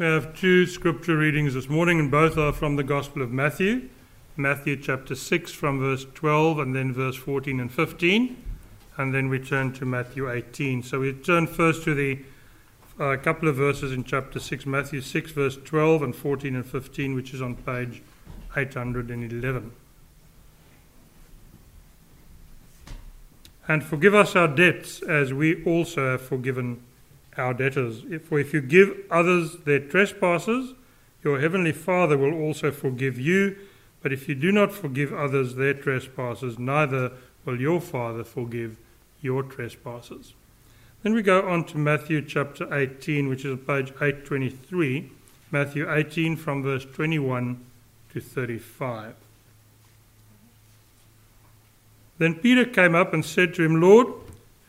We have two scripture readings this morning, and both are from the Gospel of Matthew. Matthew chapter 6 from verse 12 and then verse 14 and 15. And then we turn to Matthew 18. So we turn first to the uh, couple of verses in chapter 6, Matthew 6, verse 12 and 14 and 15, which is on page 811. And forgive us our debts as we also have forgiven our debtors. For if you give others their trespasses, your heavenly Father will also forgive you. But if you do not forgive others their trespasses, neither will your Father forgive your trespasses. Then we go on to Matthew chapter 18, which is page 823. Matthew 18 from verse 21 to 35. Then Peter came up and said to him, Lord,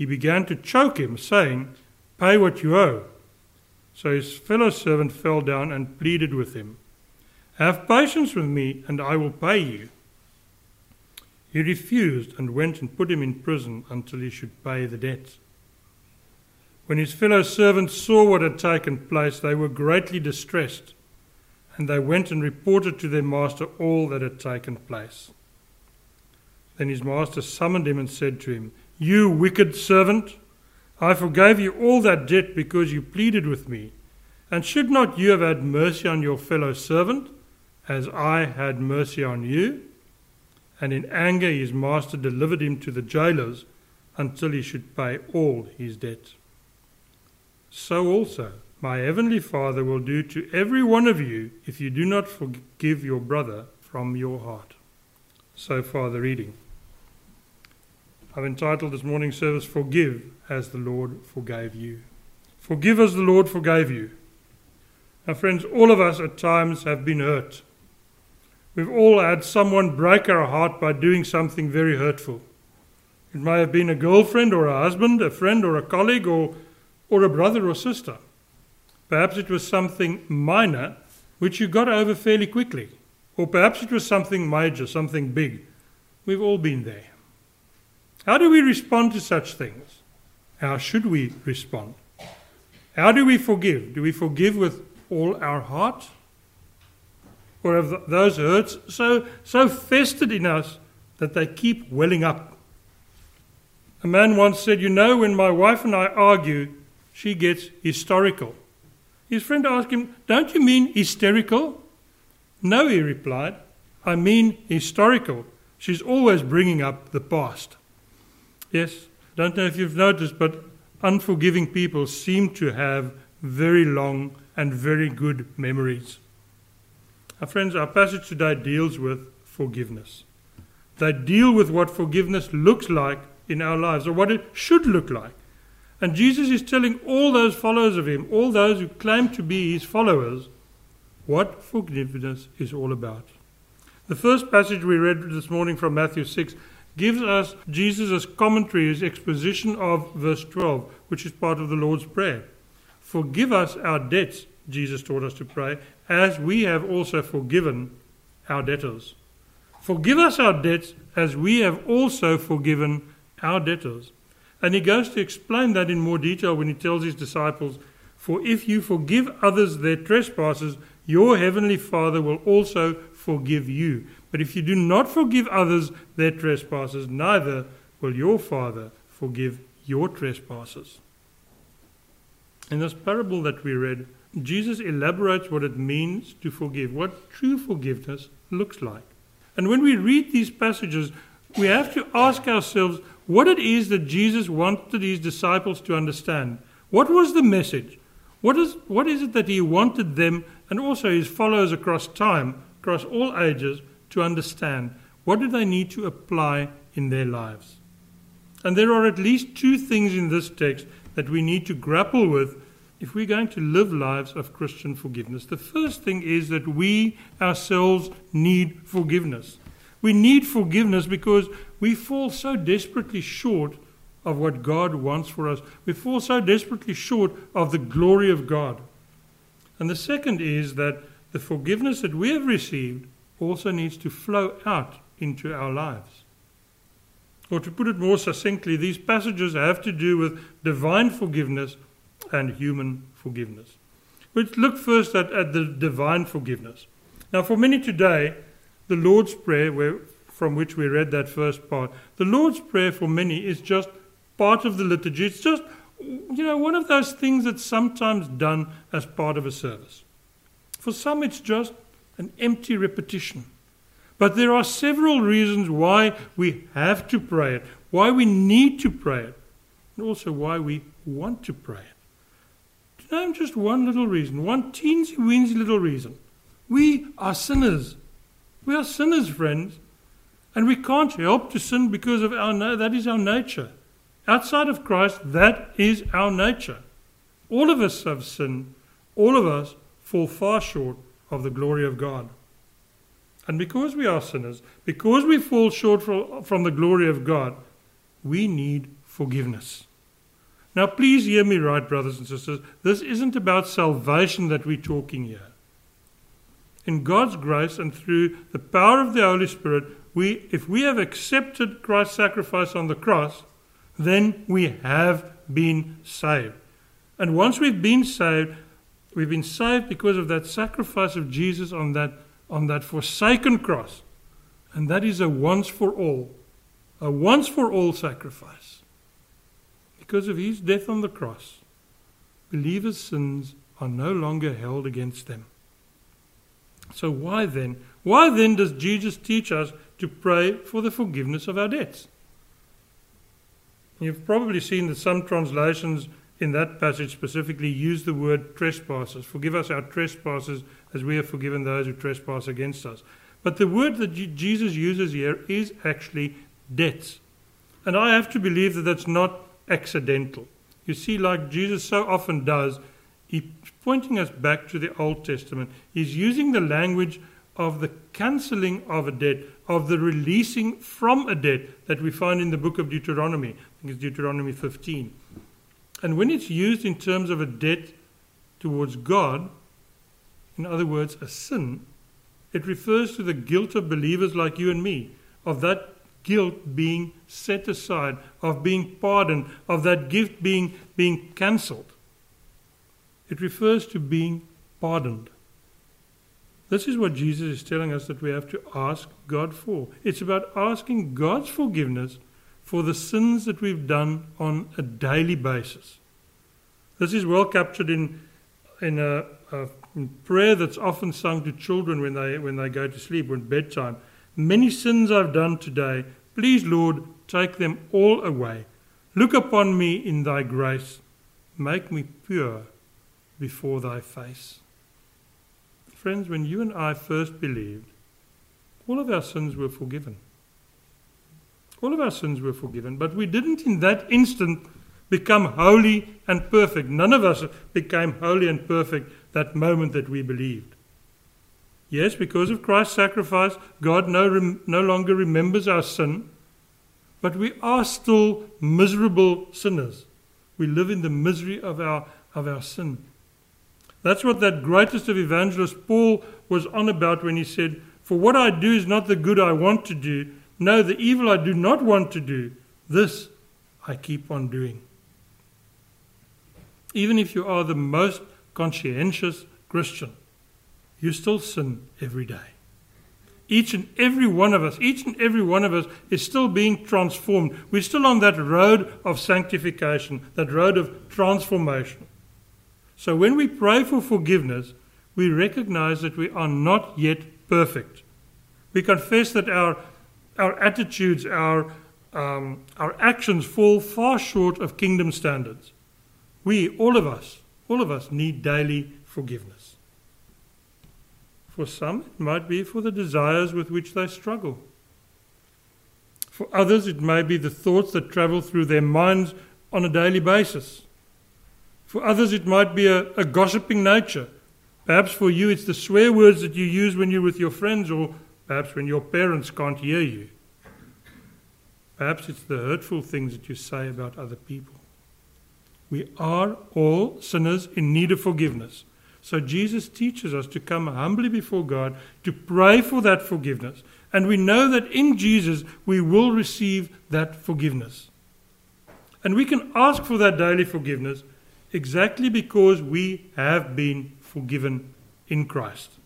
he began to choke him, saying, Pay what you owe. So his fellow servant fell down and pleaded with him, Have patience with me, and I will pay you. He refused and went and put him in prison until he should pay the debt. When his fellow servants saw what had taken place, they were greatly distressed, and they went and reported to their master all that had taken place. Then his master summoned him and said to him, You wicked servant, I forgave you all that debt because you pleaded with me. And should not you have had mercy on your fellow servant, as I had mercy on you? and in anger his master delivered him to the jailers until he should pay all his debt. So also my heavenly Father will do to every one of you if you do not forgive your brother from your heart. So far, the reading. I've entitled this morning's service, Forgive as the Lord forgave you. Forgive as the Lord forgave you. Now, friends, all of us at times have been hurt We've all had someone break our heart by doing something very hurtful. It may have been a girlfriend or a husband, a friend or a colleague, or, or a brother or sister. Perhaps it was something minor which you got over fairly quickly. Or perhaps it was something major, something big. We've all been there. How do we respond to such things? How should we respond? How do we forgive? Do we forgive with all our heart? or have those hurts so, so festered in us that they keep welling up. A man once said, You know, when my wife and I argue, she gets historical. His friend asked him, Don't you mean hysterical? No, he replied, I mean historical. She's always bringing up the past. Yes, don't know if you've noticed, but unforgiving people seem to have very long and very good memories. Our friends, our passage today deals with forgiveness. They deal with what forgiveness looks like in our lives, or what it should look like. And Jesus is telling all those followers of him, all those who claim to be his followers, what forgiveness is all about. The first passage we read this morning from Matthew 6 gives us Jesus' commentary, his exposition of verse 12, which is part of the Lord's Prayer. Forgive us our debts, Jesus taught us to pray, as we have also forgiven our debtors. Forgive us our debts as we have also forgiven our debtors. And he goes to explain that in more detail when he tells his disciples, For if you forgive others their trespasses, your heavenly Father will also forgive you. But if you do not forgive others their trespasses, neither will your Father forgive your trespasses. In this parable that we read, Jesus elaborates what it means to forgive, what true forgiveness looks like. And when we read these passages, we have to ask ourselves what it is that Jesus wanted his disciples to understand. What was the message? What is, what is it that he wanted them and also his followers across time, across all ages, to understand? What do they need to apply in their lives? And there are at least two things in this text that we need to grapple with if we're going to live lives of Christian forgiveness. The first thing is that we ourselves need forgiveness. We need forgiveness because we fall so desperately short of what God wants for us. We fall so desperately short of the glory of God. And the second is that the forgiveness that we have received also needs to flow out into our lives. Or to put it more succinctly, these passages have to do with divine forgiveness and human forgiveness. Let's look first at, at the divine forgiveness. Now, for many today, the Lord's Prayer, where, from which we read that first part, the Lord's Prayer for many is just part of the liturgy. It's just, you know, one of those things that's sometimes done as part of a service. For some, it's just an empty repetition. But there are several reasons why we have to pray it, why we need to pray it, and also why we want to pray it. To name just one little reason, one teensy weensy little reason. We are sinners. We are sinners, friends. And we can't help to sin because of our that is our nature. Outside of Christ, that is our nature. All of us have sinned. All of us fall far short of the glory of God. And because we are sinners, because we fall short from the glory of God, we need forgiveness. Now, please hear me right, brothers and sisters. This isn't about salvation that we're talking here. In God's grace and through the power of the Holy Spirit, we, if we have accepted Christ's sacrifice on the cross, then we have been saved. And once we've been saved, we've been saved because of that sacrifice of Jesus on that, on that forsaken cross. And that is a once for all, a once for all sacrifice. Because of his death on the cross, believers' sins are no longer held against them. So, why then? Why then does Jesus teach us to pray for the forgiveness of our debts? You've probably seen that some translations in that passage specifically use the word trespassers. Forgive us our trespasses as we have forgiven those who trespass against us. But the word that Jesus uses here is actually debts. And I have to believe that that's not accidental. You see, like Jesus so often does, he's pointing us back to the Old Testament. He's using the language of the cancelling of a debt, of the releasing from a debt that we find in the book of Deuteronomy. I think it's Deuteronomy 15. And when it's used in terms of a debt towards God, in other words, a sin, it refers to the guilt of believers like you and me, of that guilt being set aside, of being pardoned, of that gift being, being cancelled. It refers to being pardoned. This is what Jesus is telling us that we have to ask God for. It's about asking God's forgiveness for the sins that we've done on a daily basis. This is well captured in, in a, a prayer that's often sung to children when they, when they go to sleep or at bedtime. Many sins I've done today. Please, Lord, take them all away. Look upon me in thy grace. Make me pure before thy face. Friends, when you and I first believed, all of our sins were forgiven. All of our sins were forgiven, but we didn't in that instant become holy and perfect. None of us became holy and perfect that moment that we believed. Yes, because of Christ's sacrifice, God no, no longer remembers our sin, but we are still miserable sinners. We live in the misery of our, of our sin. That's what that greatest of evangelists, Paul, was on about when he said, For what I do is not the good I want to do. No, the evil I do not want to do. This I keep on doing. Even if you are the most conscientious Christian, you still sin every day. Each and every one of us, each and every one of us is still being transformed. We're still on that road of sanctification, that road of transformation. So when we pray for forgiveness, we recognize that we are not yet perfect. We confess that our, our attitudes, our, um, our actions fall far short of kingdom standards. We, all of us, all of us need daily forgiveness. For some, it might be for the desires with which they struggle. For others, it may be the thoughts that travel through their minds on a daily basis. For others, it might be a, a gossiping nature. Perhaps for you, it's the swear words that you use when you're with your friends, or perhaps when your parents can't hear you. Perhaps it's the hurtful things that you say about other people. We are all sinners in need of forgiveness. So Jesus teaches us to come humbly before God, to pray for that forgiveness. And we know that in Jesus we will receive that forgiveness. And we can ask for that daily forgiveness exactly because we have been forgiven in Christ.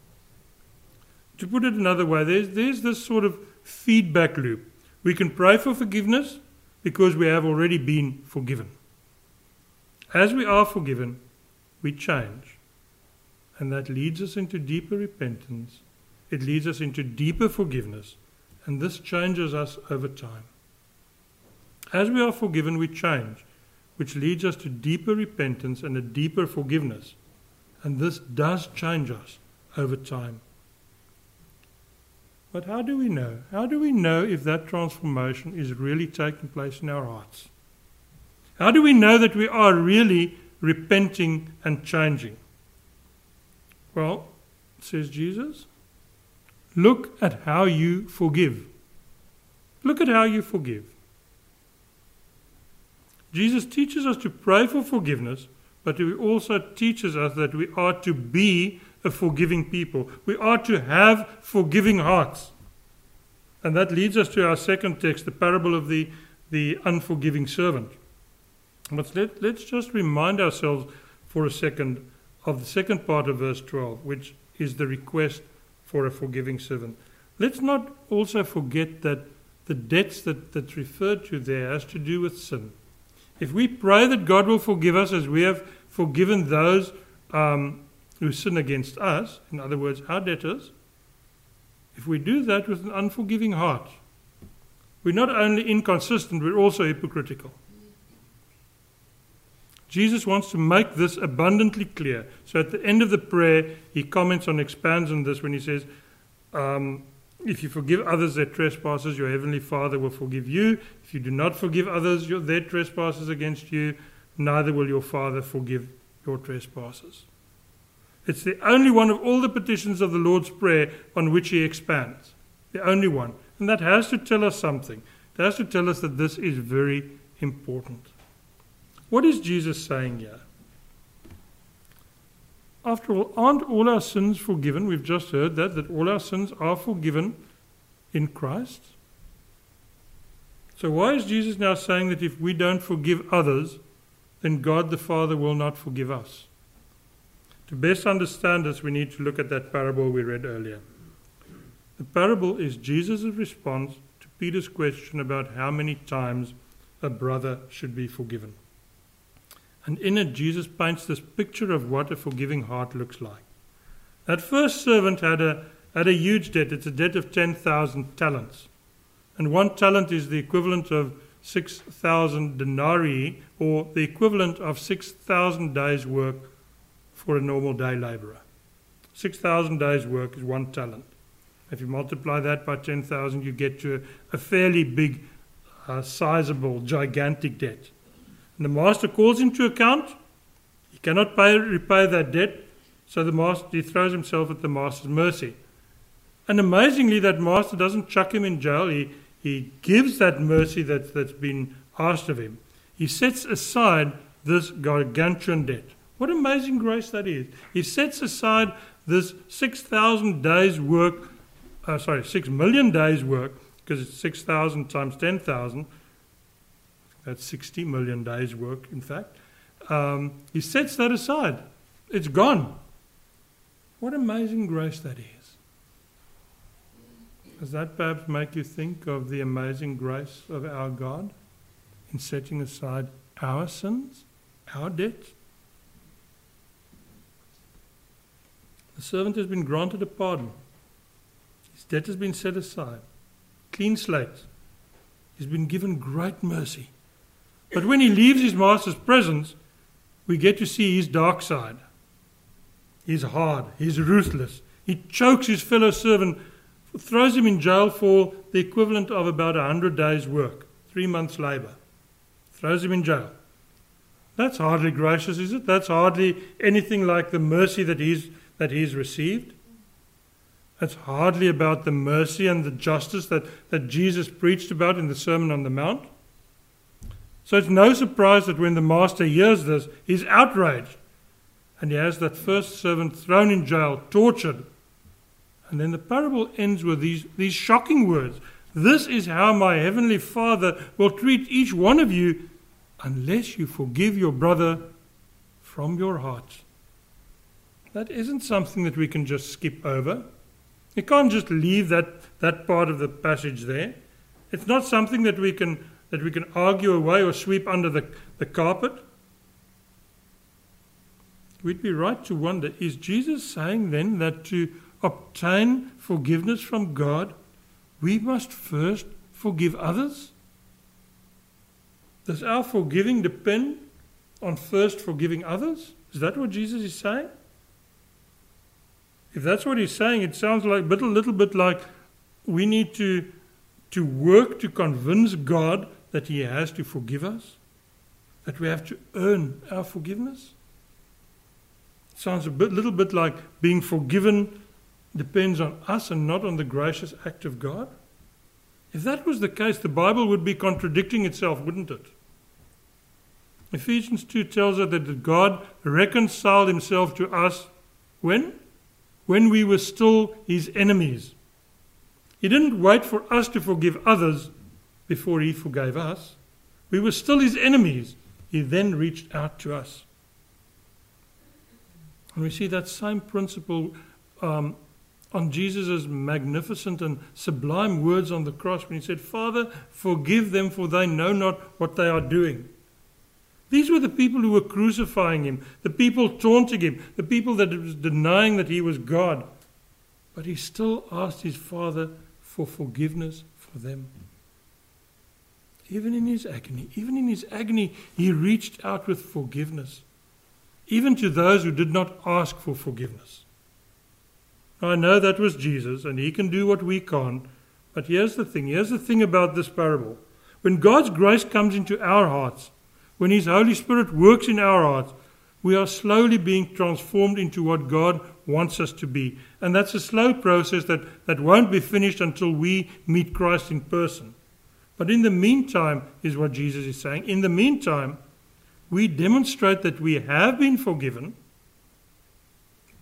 To put it another way, there's, there's this sort of feedback loop. We can pray for forgiveness because we have already been forgiven. As we are forgiven, we change. And that leads us into deeper repentance. It leads us into deeper forgiveness. And this changes us over time. As we are forgiven, we change, which leads us to deeper repentance and a deeper forgiveness. And this does change us over time. But how do we know? How do we know if that transformation is really taking place in our hearts? How do we know that we are really repenting and changing? Well, says Jesus, look at how you forgive. Look at how you forgive. Jesus teaches us to pray for forgiveness, but he also teaches us that we are to be a forgiving people. We are to have forgiving hearts. And that leads us to our second text, the parable of the, the unforgiving servant. But let, let's just remind ourselves for a second of the second part of verse 12, which is the request for a forgiving servant. Let's not also forget that the debts that, that's referred to there has to do with sin. If we pray that God will forgive us as we have forgiven those um, who sin against us, in other words, our debtors, if we do that with an unforgiving heart, we're not only inconsistent, we're also hypocritical. Jesus wants to make this abundantly clear. So at the end of the prayer, he comments on, expands on this when he says, um, If you forgive others their trespasses, your heavenly Father will forgive you. If you do not forgive others their trespasses against you, neither will your Father forgive your trespasses. It's the only one of all the petitions of the Lord's Prayer on which he expands. The only one. And that has to tell us something. It has to tell us that this is very important. What is Jesus saying here? After all, aren't all our sins forgiven? We've just heard that, that all our sins are forgiven in Christ. So, why is Jesus now saying that if we don't forgive others, then God the Father will not forgive us? To best understand this, we need to look at that parable we read earlier. The parable is Jesus' response to Peter's question about how many times a brother should be forgiven. And in it, Jesus paints this picture of what a forgiving heart looks like. That first servant had a, had a huge debt. It's a debt of 10,000 talents. And one talent is the equivalent of 6,000 denarii, or the equivalent of 6,000 days' work for a normal day laborer. 6,000 days' work is one talent. If you multiply that by 10,000, you get to a, a fairly big, uh, sizable, gigantic debt. And the master calls him to account. He cannot pay, repay that debt, so the master he throws himself at the master's mercy. And amazingly, that master doesn't chuck him in jail. He, he gives that mercy that, that's been asked of him. He sets aside this gargantuan debt. What amazing grace that is. He sets aside this 6,000 days' work, uh, sorry, 6 million days' work, because it's 6,000 times 10,000, that's 60 million days' work, in fact. Um, he sets that aside. It's gone. What amazing grace that is. Does that perhaps make you think of the amazing grace of our God in setting aside our sins, our debts? The servant has been granted a pardon. His debt has been set aside. Clean slate. He's been given great mercy. But when he leaves his master's presence, we get to see his dark side. He's hard, he's ruthless. He chokes his fellow servant, throws him in jail for the equivalent of about a hundred days' work, three months' labor. Throws him in jail. That's hardly gracious, is it? That's hardly anything like the mercy that he's, that he's received. That's hardly about the mercy and the justice that, that Jesus preached about in the Sermon on the Mount. So it's no surprise that when the master hears this, he's outraged. And he has that first servant thrown in jail, tortured. And then the parable ends with these, these shocking words This is how my heavenly Father will treat each one of you unless you forgive your brother from your heart. That isn't something that we can just skip over. You can't just leave that, that part of the passage there. It's not something that we can that we can argue away or sweep under the, the carpet. We'd be right to wonder is Jesus saying then that to obtain forgiveness from God, we must first forgive others? Does our forgiving depend on first forgiving others? Is that what Jesus is saying? If that's what he's saying, it sounds like a little bit like we need to, to work to convince God that he has to forgive us, that we have to earn our forgiveness. It sounds a bit, little bit like being forgiven depends on us and not on the gracious act of God. If that was the case, the Bible would be contradicting itself, wouldn't it? Ephesians 2 tells us that God reconciled himself to us when? When we were still his enemies. He didn't wait for us to forgive others before he forgave us. We were still his enemies. He then reached out to us. And we see that same principle um, on Jesus' magnificent and sublime words on the cross when he said, Father, forgive them, for they know not what they are doing. These were the people who were crucifying him, the people taunting him, the people that was denying that he was God. But he still asked his Father for forgiveness for them. Even in his agony, even in his agony, he reached out with forgiveness, even to those who did not ask for forgiveness. I know that was Jesus, and he can do what we can't. But here's the thing here's the thing about this parable. When God's grace comes into our hearts, when His Holy Spirit works in our hearts, we are slowly being transformed into what God wants us to be. And that's a slow process that, that won't be finished until we meet Christ in person. But in the meantime, is what Jesus is saying. In the meantime, we demonstrate that we have been forgiven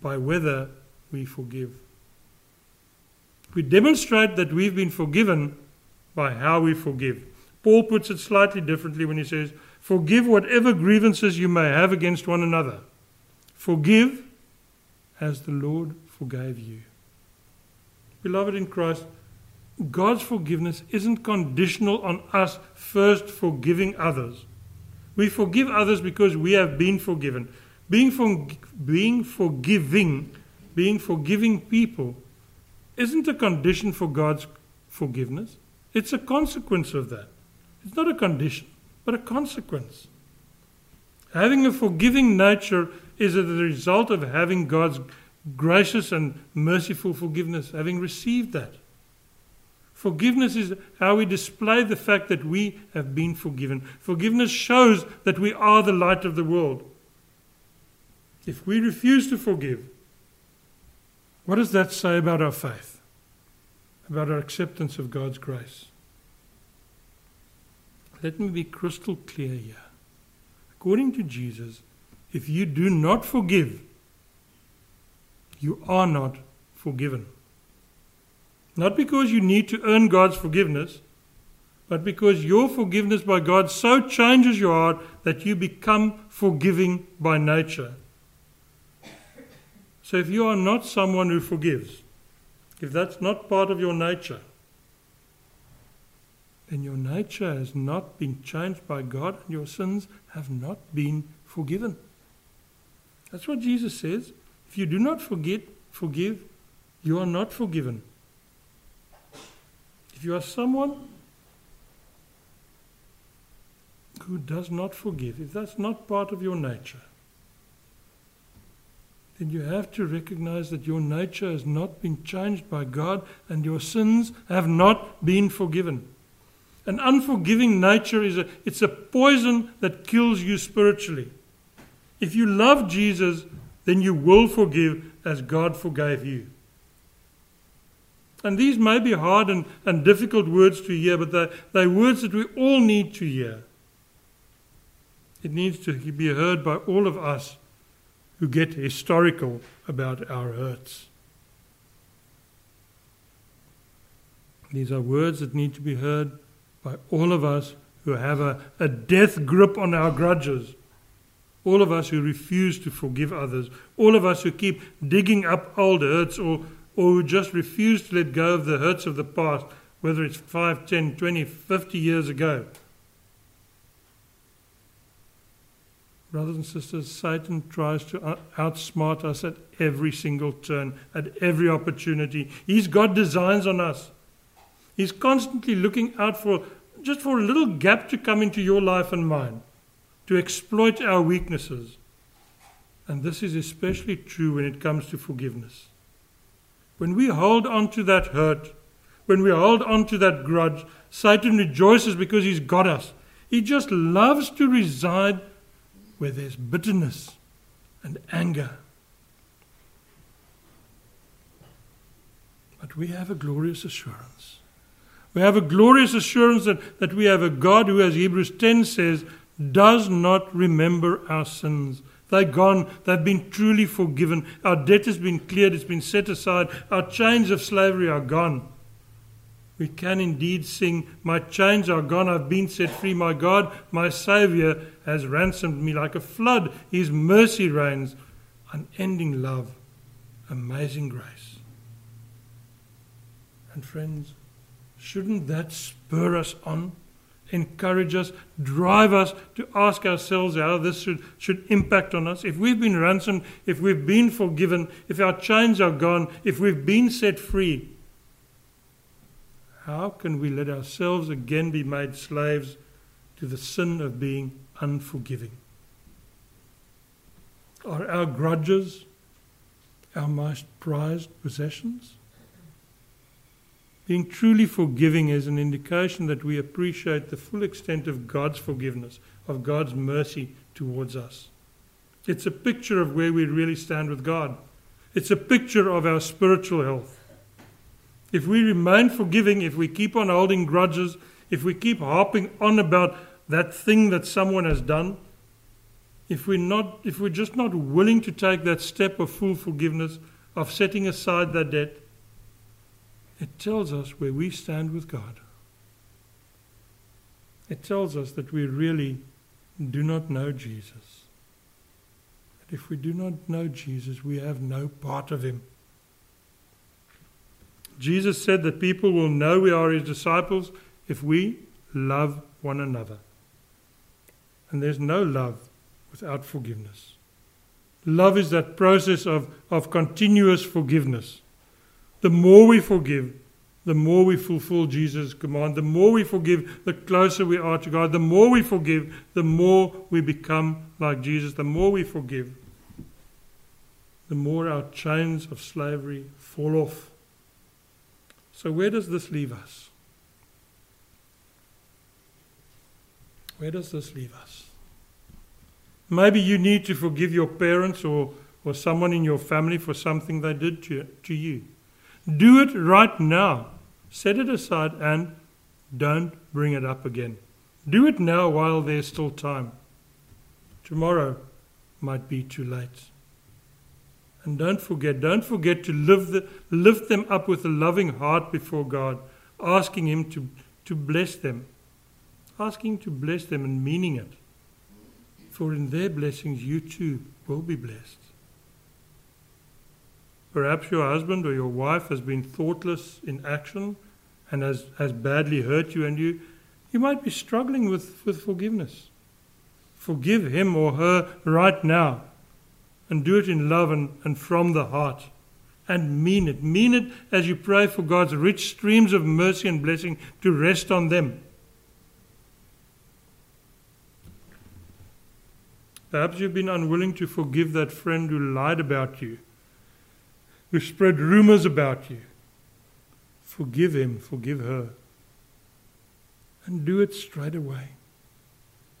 by whether we forgive. We demonstrate that we've been forgiven by how we forgive. Paul puts it slightly differently when he says, Forgive whatever grievances you may have against one another. Forgive as the Lord forgave you. Beloved in Christ, God's forgiveness isn't conditional on us first forgiving others. We forgive others because we have been forgiven. Being, for, being forgiving, being forgiving people, isn't a condition for God's forgiveness. It's a consequence of that. It's not a condition but a consequence. Having a forgiving nature is the result of having God's gracious and merciful forgiveness, having received that. Forgiveness is how we display the fact that we have been forgiven. Forgiveness shows that we are the light of the world. If we refuse to forgive, what does that say about our faith? About our acceptance of God's grace? Let me be crystal clear here. According to Jesus, if you do not forgive, you are not forgiven. Not because you need to earn God's forgiveness, but because your forgiveness by God so changes your heart that you become forgiving by nature. So if you are not someone who forgives, if that's not part of your nature, then your nature has not been changed by God and your sins have not been forgiven. That's what Jesus says. If you do not forget, forgive, you are not forgiven. If you are someone who does not forgive, if that's not part of your nature, then you have to recognize that your nature has not been changed by God and your sins have not been forgiven. An unforgiving nature is a, it's a poison that kills you spiritually. If you love Jesus, then you will forgive as God forgave you. And these may be hard and, and difficult words to hear, but they're, they're words that we all need to hear. It needs to be heard by all of us who get historical about our hurts. These are words that need to be heard by all of us who have a, a death grip on our grudges. All of us who refuse to forgive others. All of us who keep digging up old hurts or, or who just refuse to let go of the hurts of the past, whether it's 5, 10, 20, 50 years ago. Brothers and sisters, Satan tries to outsmart us at every single turn, at every opportunity. He's got designs on us. He's constantly looking out for just for a little gap to come into your life and mine, to exploit our weaknesses. And this is especially true when it comes to forgiveness. When we hold on to that hurt, when we hold on to that grudge, Satan rejoices because he's got us. He just loves to reside where there's bitterness and anger. But we have a glorious assurance we have a glorious assurance that, that we have a God who, as Hebrews 10 says, does not remember our sins. They're gone. They've been truly forgiven. Our debt has been cleared. It's been set aside. Our chains of slavery are gone. We can indeed sing, My chains are gone. I've been set free. My God, my Saviour, has ransomed me like a flood. His mercy reigns. Unending love. Amazing grace. And friends, Shouldn't that spur us on, encourage us, drive us to ask ourselves how this should, should impact on us? If we've been ransomed, if we've been forgiven, if our chains are gone, if we've been set free, how can we let ourselves again be made slaves to the sin of being unforgiving? Are our grudges our most prized possessions? Being truly forgiving is an indication that we appreciate the full extent of God's forgiveness, of God's mercy towards us. It's a picture of where we really stand with God. It's a picture of our spiritual health. If we remain forgiving, if we keep on holding grudges, if we keep harping on about that thing that someone has done, if we're not if we're just not willing to take that step of full forgiveness, of setting aside that debt, it tells us where we stand with God. It tells us that we really do not know Jesus. That if we do not know Jesus, we have no part of him. Jesus said that people will know we are his disciples if we love one another. And there's no love without forgiveness. Love is that process of, of continuous forgiveness. The more we forgive, the more we fulfill Jesus' command. The more we forgive, the closer we are to God. The more we forgive, the more we become like Jesus. The more we forgive, the more our chains of slavery fall off. So, where does this leave us? Where does this leave us? Maybe you need to forgive your parents or, or someone in your family for something they did to, to you. Do it right now. Set it aside and don't bring it up again. Do it now while there's still time. Tomorrow might be too late. And don't forget, don't forget to lift, the, lift them up with a loving heart before God, asking Him to, to bless them. Asking to bless them and meaning it. For in their blessings you too will be blessed. Perhaps your husband or your wife has been thoughtless in action and has, has badly hurt you, and you, you might be struggling with, with forgiveness. Forgive him or her right now and do it in love and, and from the heart. and mean it. Mean it as you pray for God's rich streams of mercy and blessing to rest on them. Perhaps you've been unwilling to forgive that friend who lied about you, who spread rumors about you. Forgive him, forgive her. And do it straight away.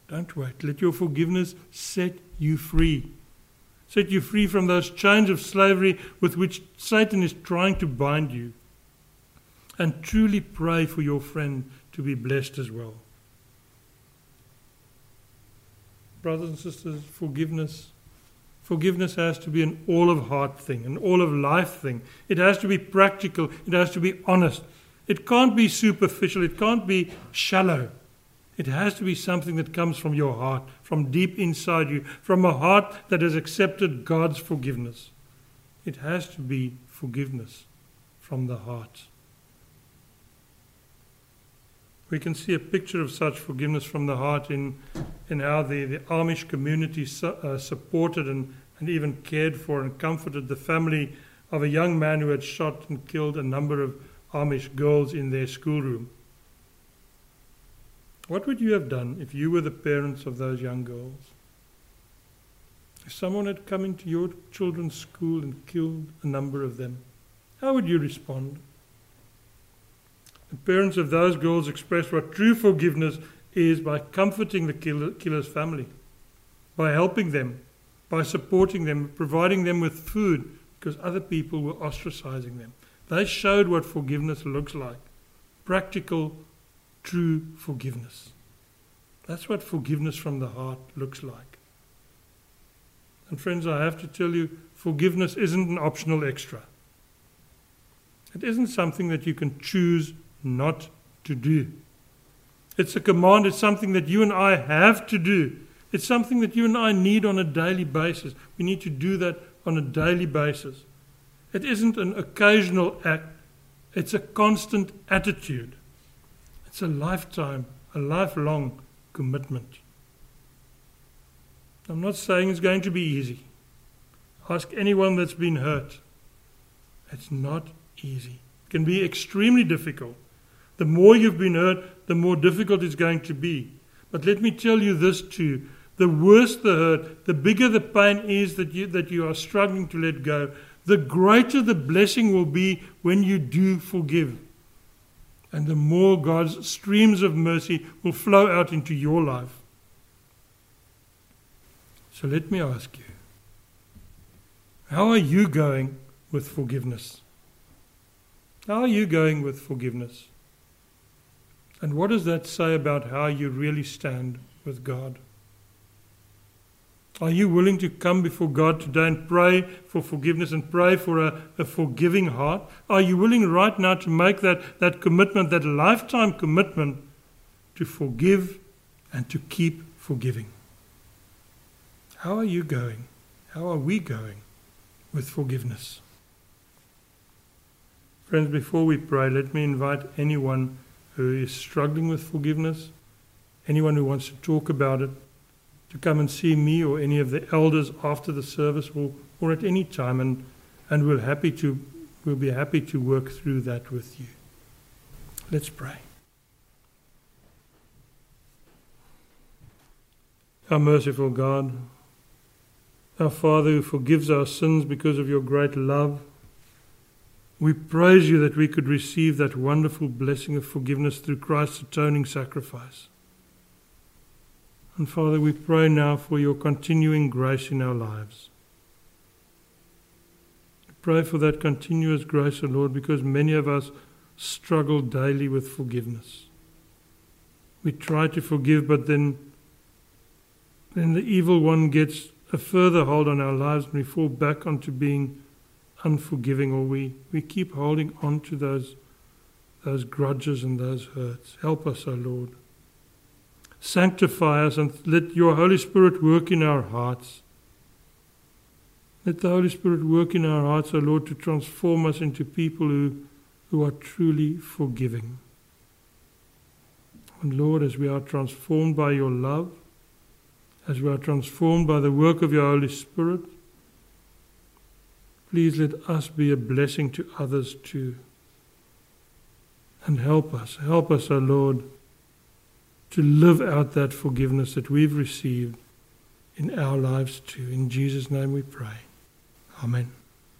Don't wait. Let your forgiveness set you free. Set you free from those chains of slavery with which Satan is trying to bind you. And truly pray for your friend to be blessed as well. brothers and sisters, forgiveness. Forgiveness has to be an all of heart thing, an all of life thing. It has to be practical, it has to be honest. It can't be superficial, it can't be shallow. It has to be something that comes from your heart, from deep inside you, from a heart that has accepted God's forgiveness. It has to be forgiveness from the heart. We can see a picture of such forgiveness from the heart in, in how the, the Amish community su- uh, supported and, and even cared for and comforted the family of a young man who had shot and killed a number of Amish girls in their schoolroom. What would you have done if you were the parents of those young girls? If someone had come into your children's school and killed a number of them, how would you respond? The parents of those girls expressed what true forgiveness is by comforting the killer, killer's family, by helping them, by supporting them, providing them with food because other people were ostracizing them. They showed what forgiveness looks like practical, true forgiveness. That's what forgiveness from the heart looks like. And friends, I have to tell you, forgiveness isn't an optional extra. It isn't something that you can choose not to do. It's a command, it's something that you and I have to do. It's something that you and I need on a daily basis. We need to do that on a daily basis. It isn't an occasional act, it's a constant attitude. It's a lifetime, a lifelong commitment. I'm not saying it's going to be easy. Ask anyone that's been hurt. It's not easy. It can be extremely difficult. The more you've been hurt, the more difficult it's going to be. But let me tell you this too. The worse the hurt, the bigger the pain is that you, that you are struggling to let go, the greater the blessing will be when you do forgive. And the more God's streams of mercy will flow out into your life. So let me ask you how are you going with forgiveness? How are you going with forgiveness? And what does that say about how you really stand with God? Are you willing to come before God today and pray for forgiveness and pray for a, a, forgiving heart? Are you willing right now to make that, that commitment, that lifetime commitment to forgive and to keep forgiving? How are you going? How are we going with forgiveness? Friends, before we pray, let me invite anyone who is struggling with forgiveness, anyone who wants to talk about it, to come and see me or any of the elders after the service or, or at any time, and, and we'll, happy to, we'll be happy to work through that with you. Let's pray. Our merciful God, our Father who forgives our sins because of your great love, we praise you that we could receive that wonderful blessing of forgiveness through Christ's atoning sacrifice. And Father, we pray now for your continuing grace in our lives. We pray for that continuous grace, O Lord, because many of us struggle daily with forgiveness. We try to forgive, but then, then the evil one gets a further hold on our lives and we fall back onto being unforgiving or we, we keep holding on to those, those grudges and those hurts. Help us, O Lord. Sanctify us and let your Holy Spirit work in our hearts. Let the Holy Spirit work in our hearts, O Lord, to transform us into people who, who are truly forgiving. And Lord, as we are transformed by your love, as we are transformed by the work of your Holy Spirit, please let us be a blessing to others too. And help us, help us, O Lord, to live out that forgiveness that we've received in our lives too. In Jesus' name we pray. Amen.